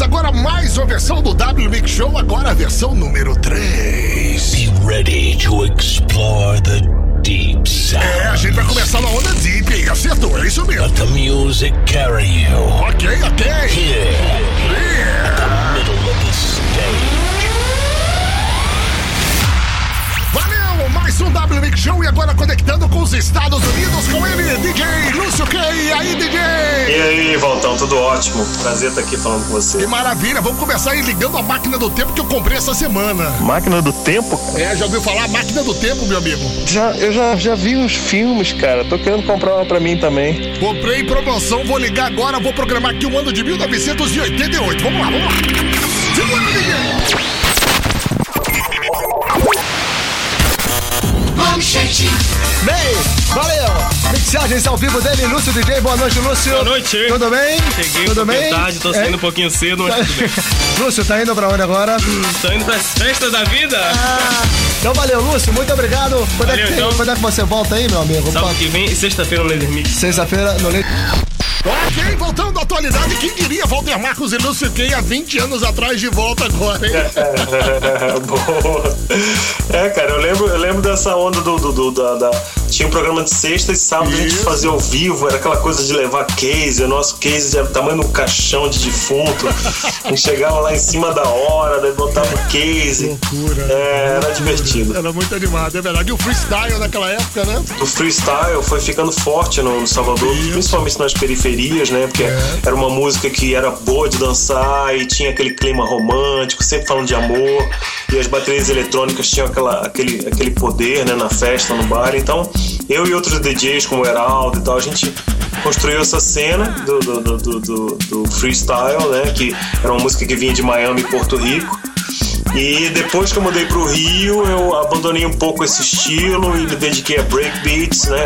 Agora mais uma versão do W Mix Show, agora a versão número 3. Be ready to explore the deep sound. É, a gente vai começar na onda deep, hein? Acertou, é isso mesmo. Let the music carry you. Ok, ok. Here, Yeah. middle of the stage. Mais um W Mix Show e agora conectando com os Estados Unidos com ele, DJ Lúcio K. E aí, DJ? E aí, Valtão, tudo ótimo. Prazer estar aqui falando com Que você. maravilha, vamos começar aí ligando a máquina do tempo que eu comprei essa semana. Máquina do tempo? É, já ouviu falar máquina do tempo, meu amigo? Já, eu já, já vi uns filmes, cara. Tô querendo comprar uma pra mim também. Comprei em promoção, vou ligar agora, vou programar aqui o ano de 1988. Vamos lá, vamos lá. Bem, valeu! Mixagens ao vivo dele, Lúcio DJ. Boa noite, Lúcio. Boa noite. Tudo bem? Cheguei Tudo bem? tarde, tô saindo um pouquinho cedo, mas tudo bem. Lúcio, tá indo pra onde agora? Tô indo pras festas da vida. Então valeu, Lúcio. Muito obrigado. Quando, Valeu, é, que, então. quando é que você volta aí, meu amigo? Sábado que vem e sexta-feira no Laser Mix. Sexta-feira no Leite. Ok, voltando à atualidade, quem diria Walter Marcos e Lúcio Kay há 20 anos atrás de volta agora, hein? Boa. É, cara, eu lembro, eu lembro dessa onda do. do, do- da, da- Tinha um programa de sexta e sábado a gente Isso. fazia ao vivo, era aquela coisa de levar case, o nosso case era o tamanho do caixão de defunto. A gente chegava lá em cima da hora, daí botava o case. Loucura. É, era divertido. Era muito animado, é verdade. E o freestyle naquela época, né? o freestyle foi ficando forte no, no Salvador, Isso. principalmente nas periferias, né? Porque era uma música que era boa de dançar e tinha aquele clima romântico, sempre falando de amor. E as baterias eletrônicas tinham aquela, aquele, aquele poder né, na festa, no bar. Então, eu e outros DJs, como Heraldo e tal, a gente construiu essa cena do, do, do, do, freestyle, né? Que era uma música que vinha de Miami e Porto Rico. E depois que eu mudei pro Rio, eu abandonei um pouco esse estilo e me dediquei a breakbeats, né?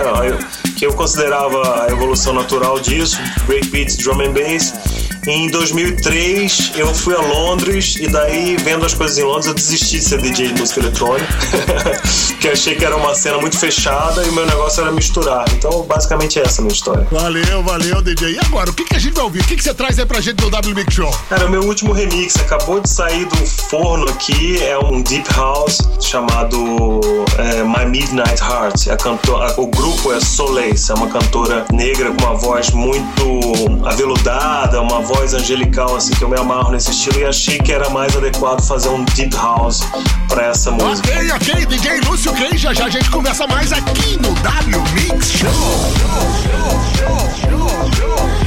Que eu considerava a evolução natural disso, breakbeats, drum and bass. Em 2003 eu fui a Londres e daí vendo as coisas em Londres eu desisti de ser DJ de música eletrônica, porque achei que era uma cena muito fechada e o meu negócio era misturar. Então basicamente essa é a minha história. Valeu, valeu, DJ. E agora, o que, que a gente vai ouvir? O que, que você traz aí pra gente do W Mix Show? Cara, meu último remix acabou de sair do forno aqui, é um deep house chamado é, My Midnight Heart. A cantora, o grupo é Soleil, é uma cantora negra com uma voz muito aveludada, uma voz angelical, assim, que eu me amarro nesse estilo e achei que era mais adequado fazer um deep house pra essa música. Ok, ok, DJ Lúcio Kay, já já a gente começa mais aqui no W Mix Show. You and I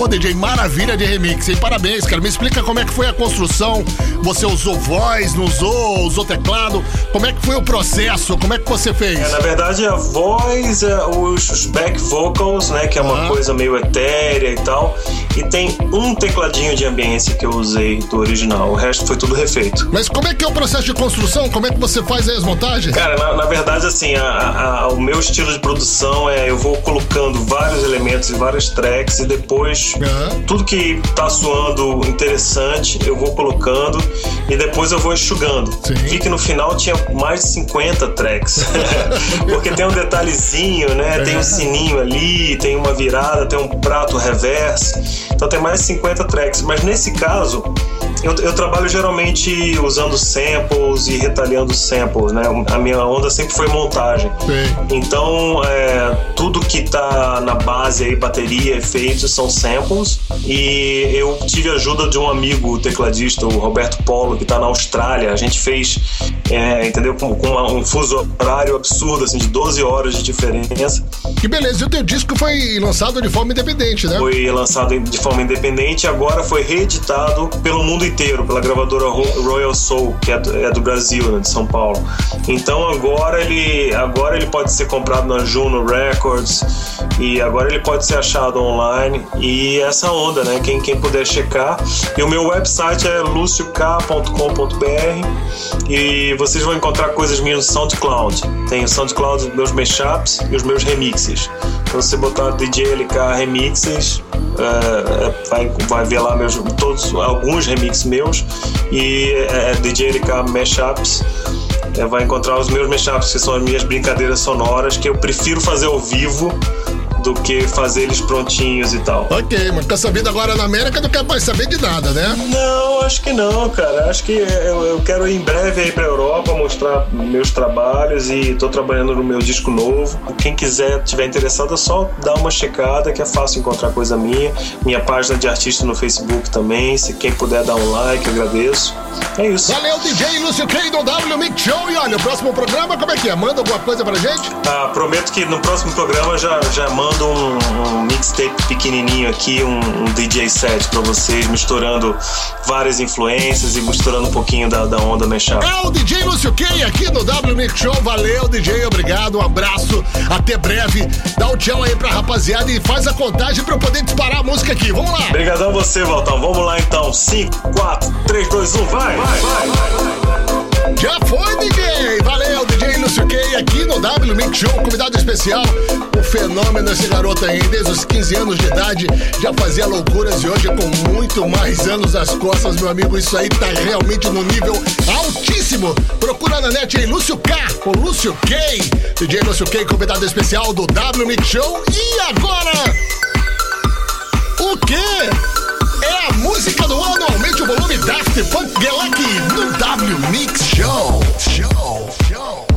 Unidos. Ô, DJ, maravilha de remix, hein? Parabéns, cara. Me explica como é que foi a construção. Você usou voz, não usou, usou teclado? Como é que foi o processo? Como é que você fez? É, na verdade, a voz, é, os back vocals, né? Que é uma ah. coisa meio etérea e tal. E tem um tecladinho de ambiência que eu usei do original. O resto foi tudo refeito. Mas como é que é o processo de construção? Como é que você faz aí as montagens? Cara, na, na verdade, assim, a, a, o meu estilo de produção é eu vou colocando vários elementos e várias tracks e depois uhum. tudo que tá soando interessante eu vou colocando e depois eu vou enxugando. Sim. Vi que no final tinha mais de 50 tracks. Porque tem um detalhezinho, né? É. Tem um sininho ali, tem uma virada, tem um prato reverse. Então tem mais de 50 tracks. Mas nesse caso, eu, eu, trabalho geralmente usando samples e retalhando samples, né? A minha onda sempre foi montagem. Sim. Então, é, tudo que tá na base aí, bateria, efeitos, são samples. E eu tive ajuda de um amigo tecladista, o Roberto Polo, que tá na Austrália. A gente fez, é, entendeu? Com, com uma, um fuso horário absurdo, assim, de 12 horas de diferença. Que beleza. E o teu disco foi lançado de forma independente, né? Foi lançado de forma independente e agora foi reeditado pelo mundo inteiro pela gravadora Royal Soul, que é do, é do Brasil, né, de São Paulo. Então agora ele, agora ele pode ser comprado na Juno Records e agora ele pode ser achado online e essa onda, né? Quem, quem puder checar. E o meu website é luciok.com.br e vocês vão encontrar coisas minhas no SoundCloud. Tem o SoundCloud meus mashups e os meus remixes. Você botar DJ LK Remixes, uh, vai, vai ver lá meus, todos, alguns remixes meus. E uh, DJ LK Mashups. É, vai encontrar os meus mashups, que são as minhas brincadeiras sonoras, que eu prefiro fazer ao vivo do que fazer eles prontinhos e tal. Ok, mas tá sabendo agora na América não quer mais saber de nada, né? Não, acho que não, cara. Acho que eu, eu quero ir em breve aí pra Europa mostrar meus trabalhos e tô trabalhando no meu disco novo. Quem quiser, tiver interessado, é só dar uma checada que é fácil encontrar coisa minha. Minha página de artista no Facebook também. Se quem puder dar um like, eu agradeço. É isso. Valeu, DJ Lúcio K do W Mix Show. E olha, o próximo programa, como é que é? Manda alguma coisa pra gente? Ah, prometo que no próximo programa já, já mando um, um mixtape pequenininho aqui, um, um, DJ set pra vocês, misturando várias influências e misturando um pouquinho da, da onda mashup. É o DJ Lúcio K aqui no W Mix Show. Valeu, DJ. Obrigado. Um abraço. Até breve. Dá um tchau aí pra rapaziada e faz a contagem pra eu poder disparar a música aqui. Vamos lá. Obrigadão você, Valtão. Vamos lá então. 5, 4, 3, 2, 1, vai! vai, vai, vai, vai. Já foi, DJ! Valeu, DJ Lúcio Kay aqui no W Mix Show, convidado especial. O fenômeno esse garoto aí, desde os 15 anos de idade, já fazia loucuras e hoje com muito mais anos nas costas, meu amigo. Isso aí tá realmente no nível altíssimo. Procura na net aí, Lúcio K, o Lúcio Kay. DJ Lúcio Kay, convidado especial do W Mix Show. E agora? O quê? É a música do ano. Aumente o volume Daft Punk Galak no W Mix. Show, show, show.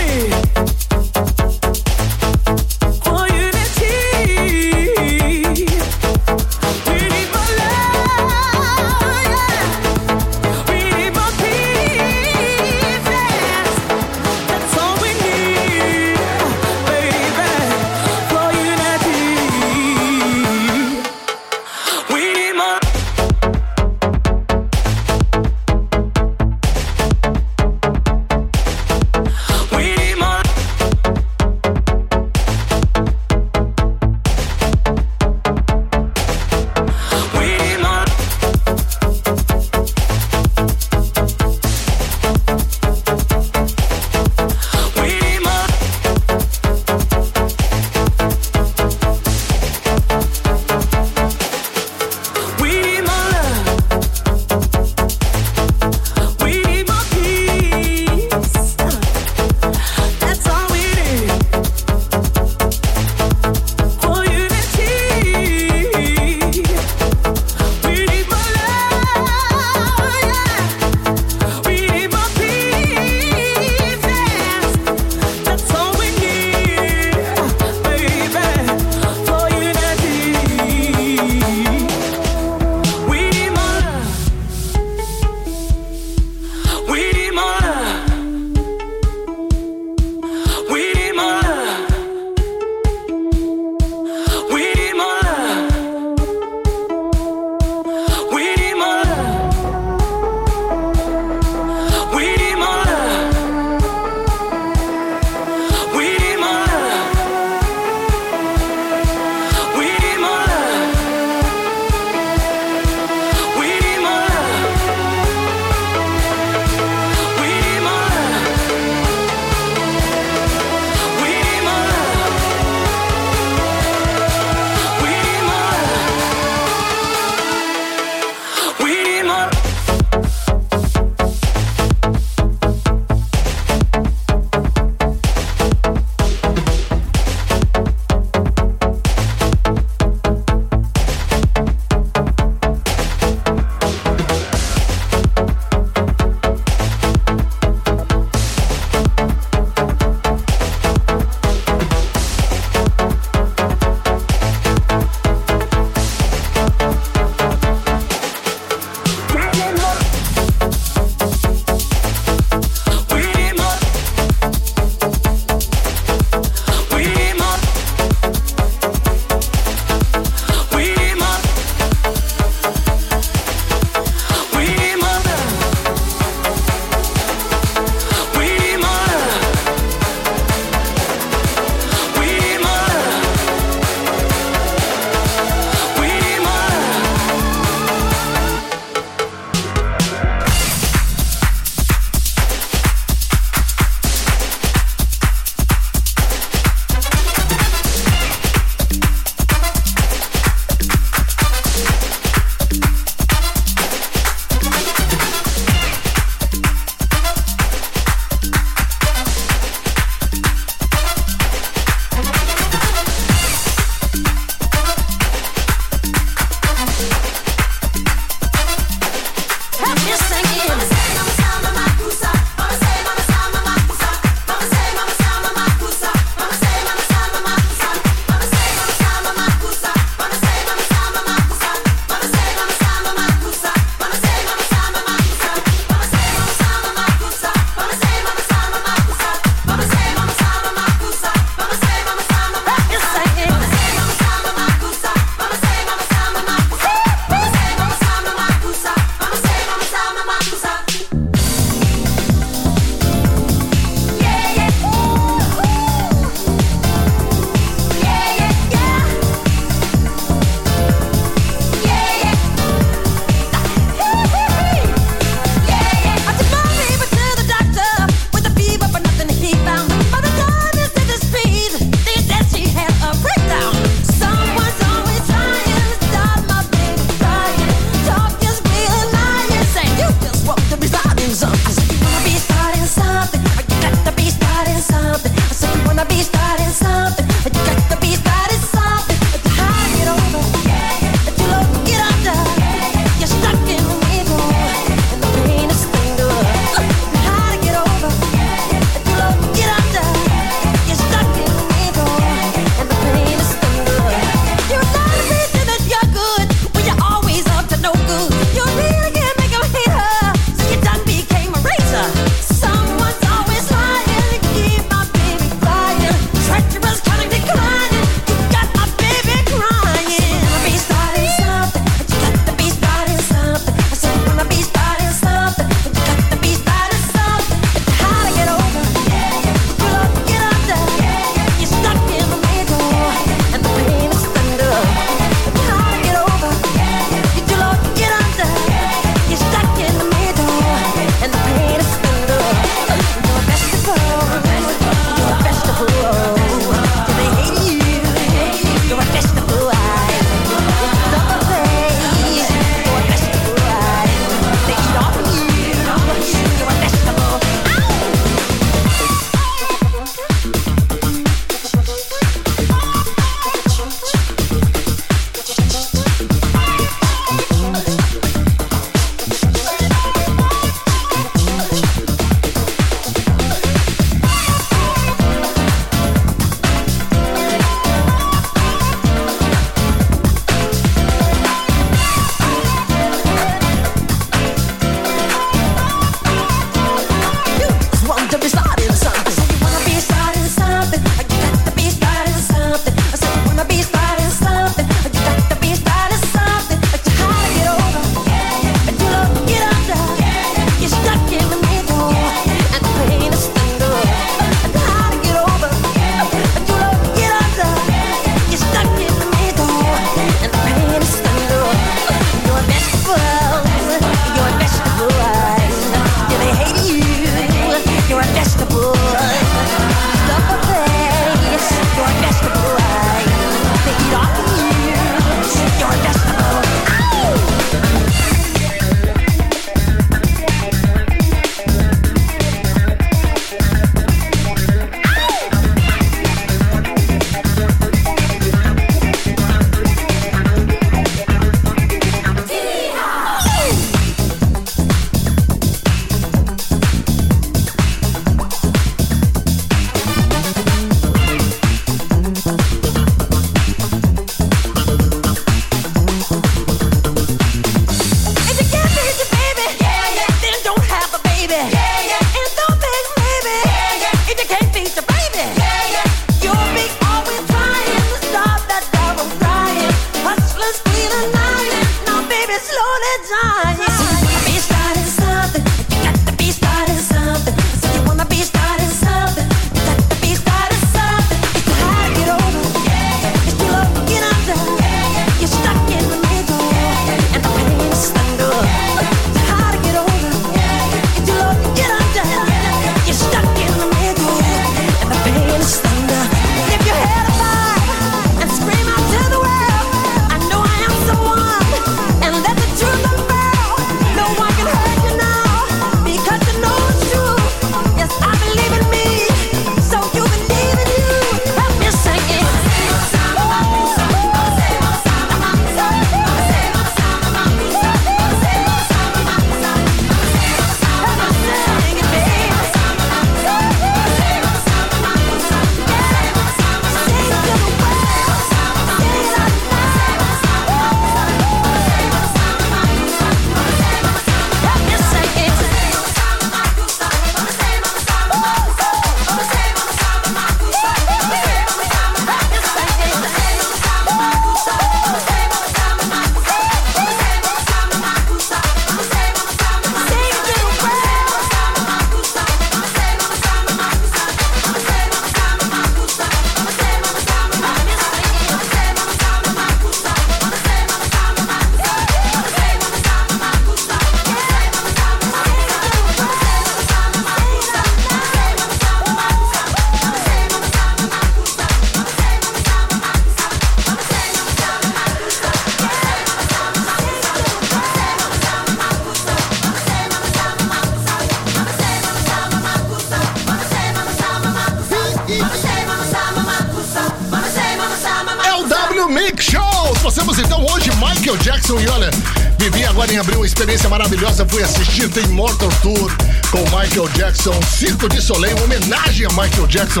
Maravilhosa fui assistir The Immortal Tour com Michael Jackson, Circo de Soleil, uma homenagem a Michael Jackson.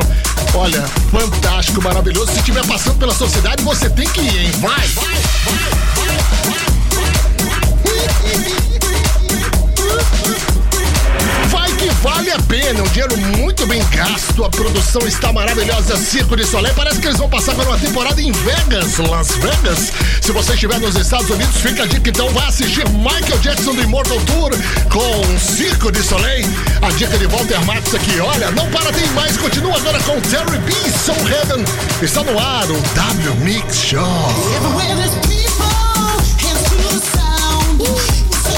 Olha, fantástico, maravilhoso. Se estiver passando pela sociedade, você tem que ir, hein? Vai, vai, vai, vai, vai. vale a pena, é um dinheiro muito bem gasto, a produção está maravilhosa, Circo de Soleil, parece que eles vão passar por uma temporada em Vegas, Las Vegas. Se você estiver nos Estados Unidos, fica a dica então, vai assistir Michael Jackson do Immortal Tour com Circo de Soleil. A dica de Walter é Matos aqui, olha, não para, tem mais, continua agora com Terry B, Soul Heaven. Está no ar o W Mix Show. Everywhere there's people, hands to the sound.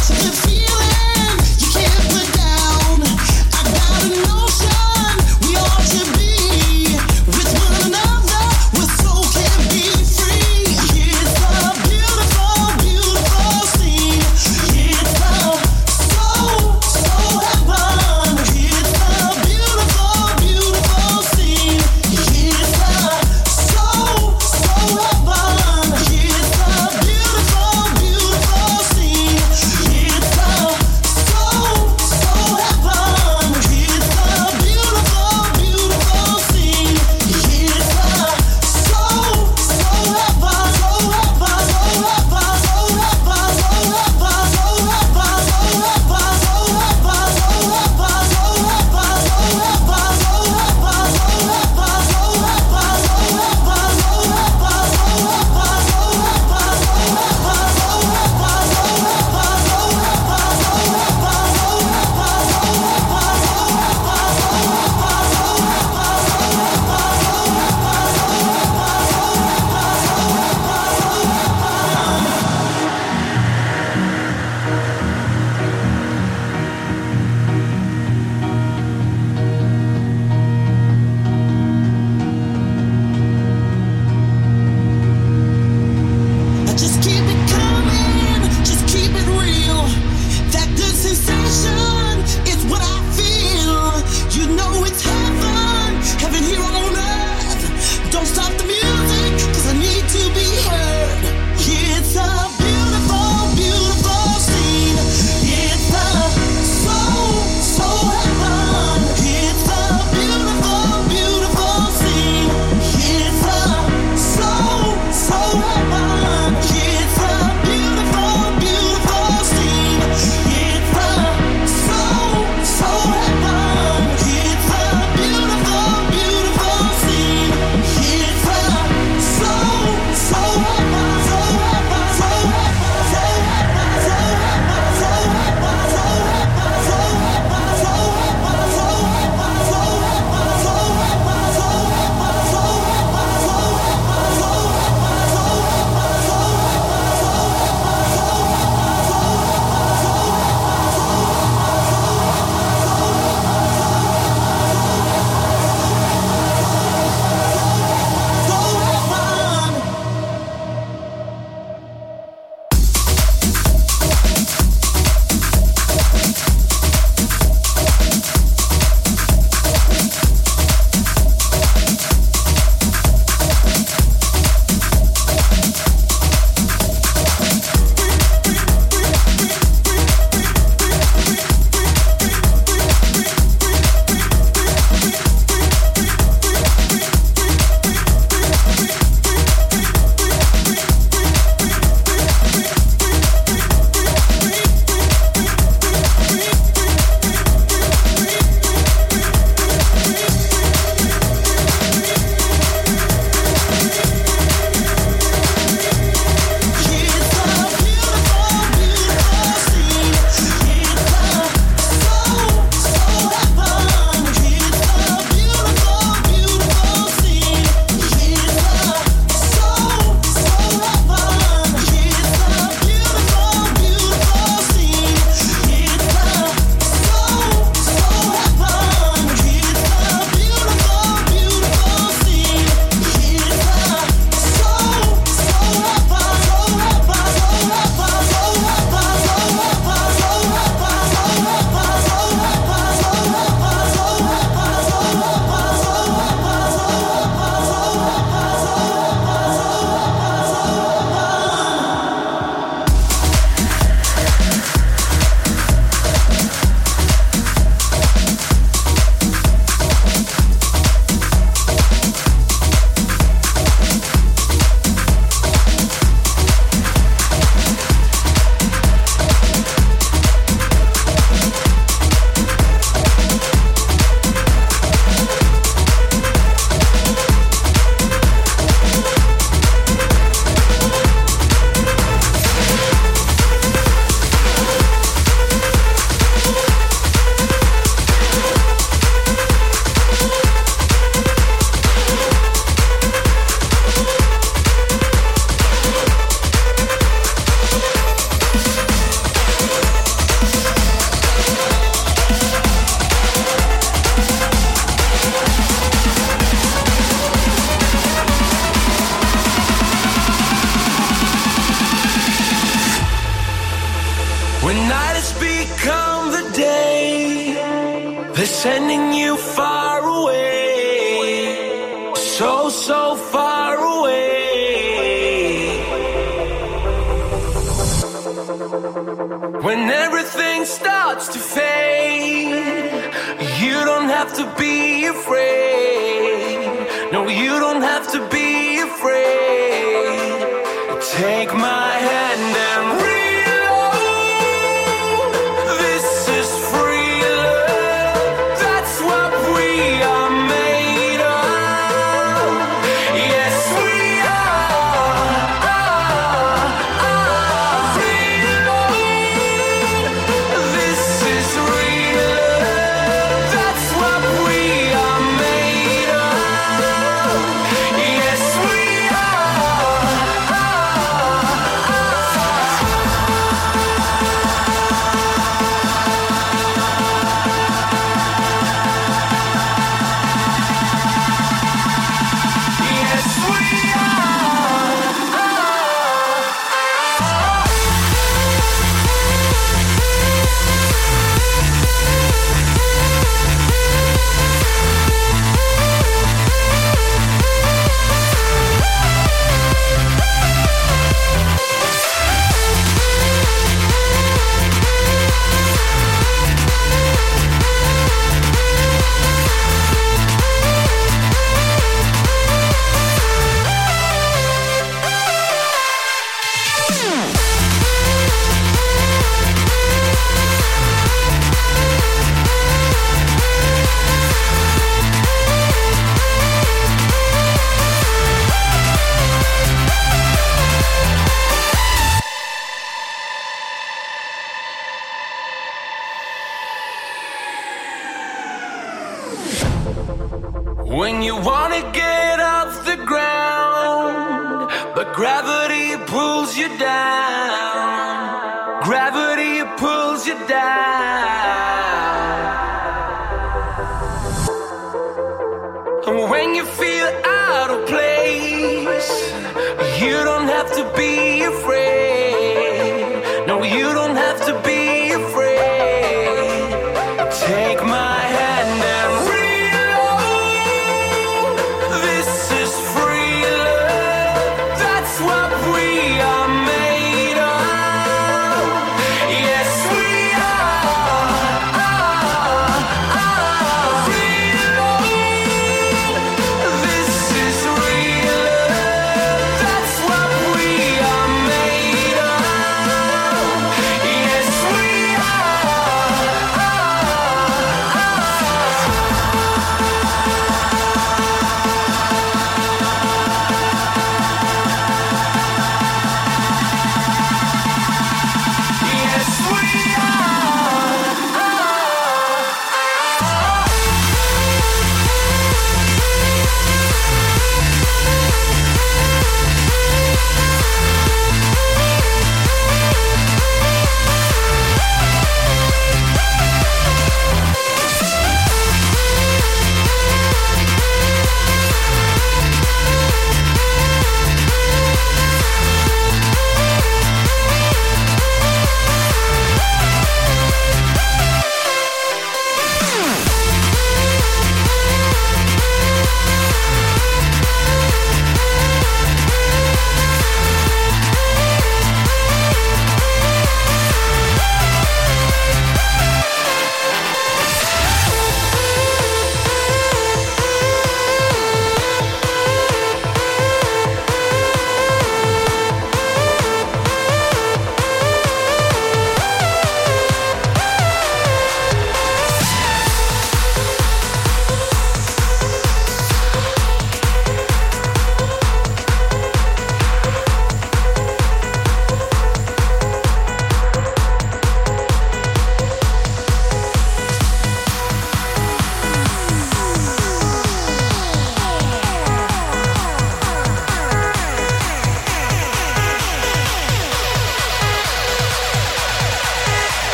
Such a feeling.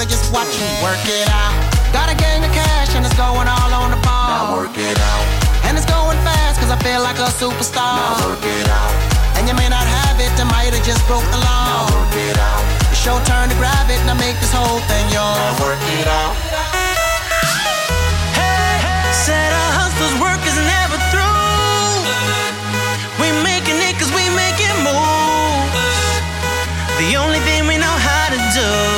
Are just watching. Work it out. Got a gang of cash and it's going all on the ball. Now work it out. And it's going fast cause I feel like a superstar. Now work it out. And you may not have it, I might have just broke the law. Now work it out. It's your turn to grab it and I make this whole thing yours. Now work it out. Hey said a hustler's work is never through. We making it cause we making moves. The only thing we know how to do.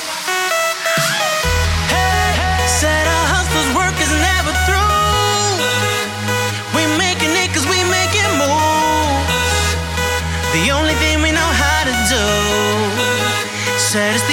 ser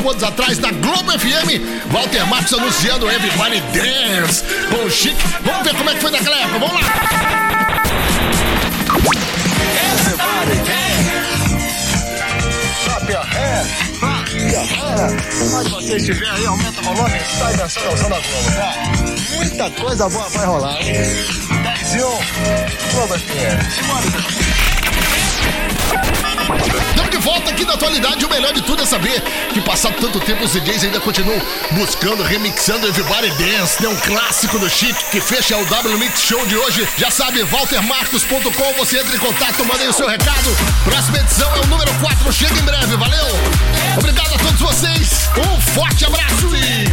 para 25 anos atrás na Globo FM. Walter Marcos anunciando Everybody Dance com o Chic. Vamos ver como é que foi naquela época. Vamos lá. Everybody Dance. Clap your hands. Onde você estiver aí, aumenta o volume sai dançando usando a Globo, tá? Muita coisa boa vai rolar. 10 e 1. Globo FM. Simbora, Estamos de volta aqui na atualidade. O melhor de tudo é saber que, passado tanto tempo, os DJs ainda continuam buscando, remixando Everybody Dance, né? Um clássico do Chic que fecha o W Mix Show de hoje. Já sabe, waltermarcos.com. Você entra em contato, manda aí o seu recado. Próxima edição é o número 4. Chega em breve, valeu? Obrigado a todos vocês. Um forte abraço e.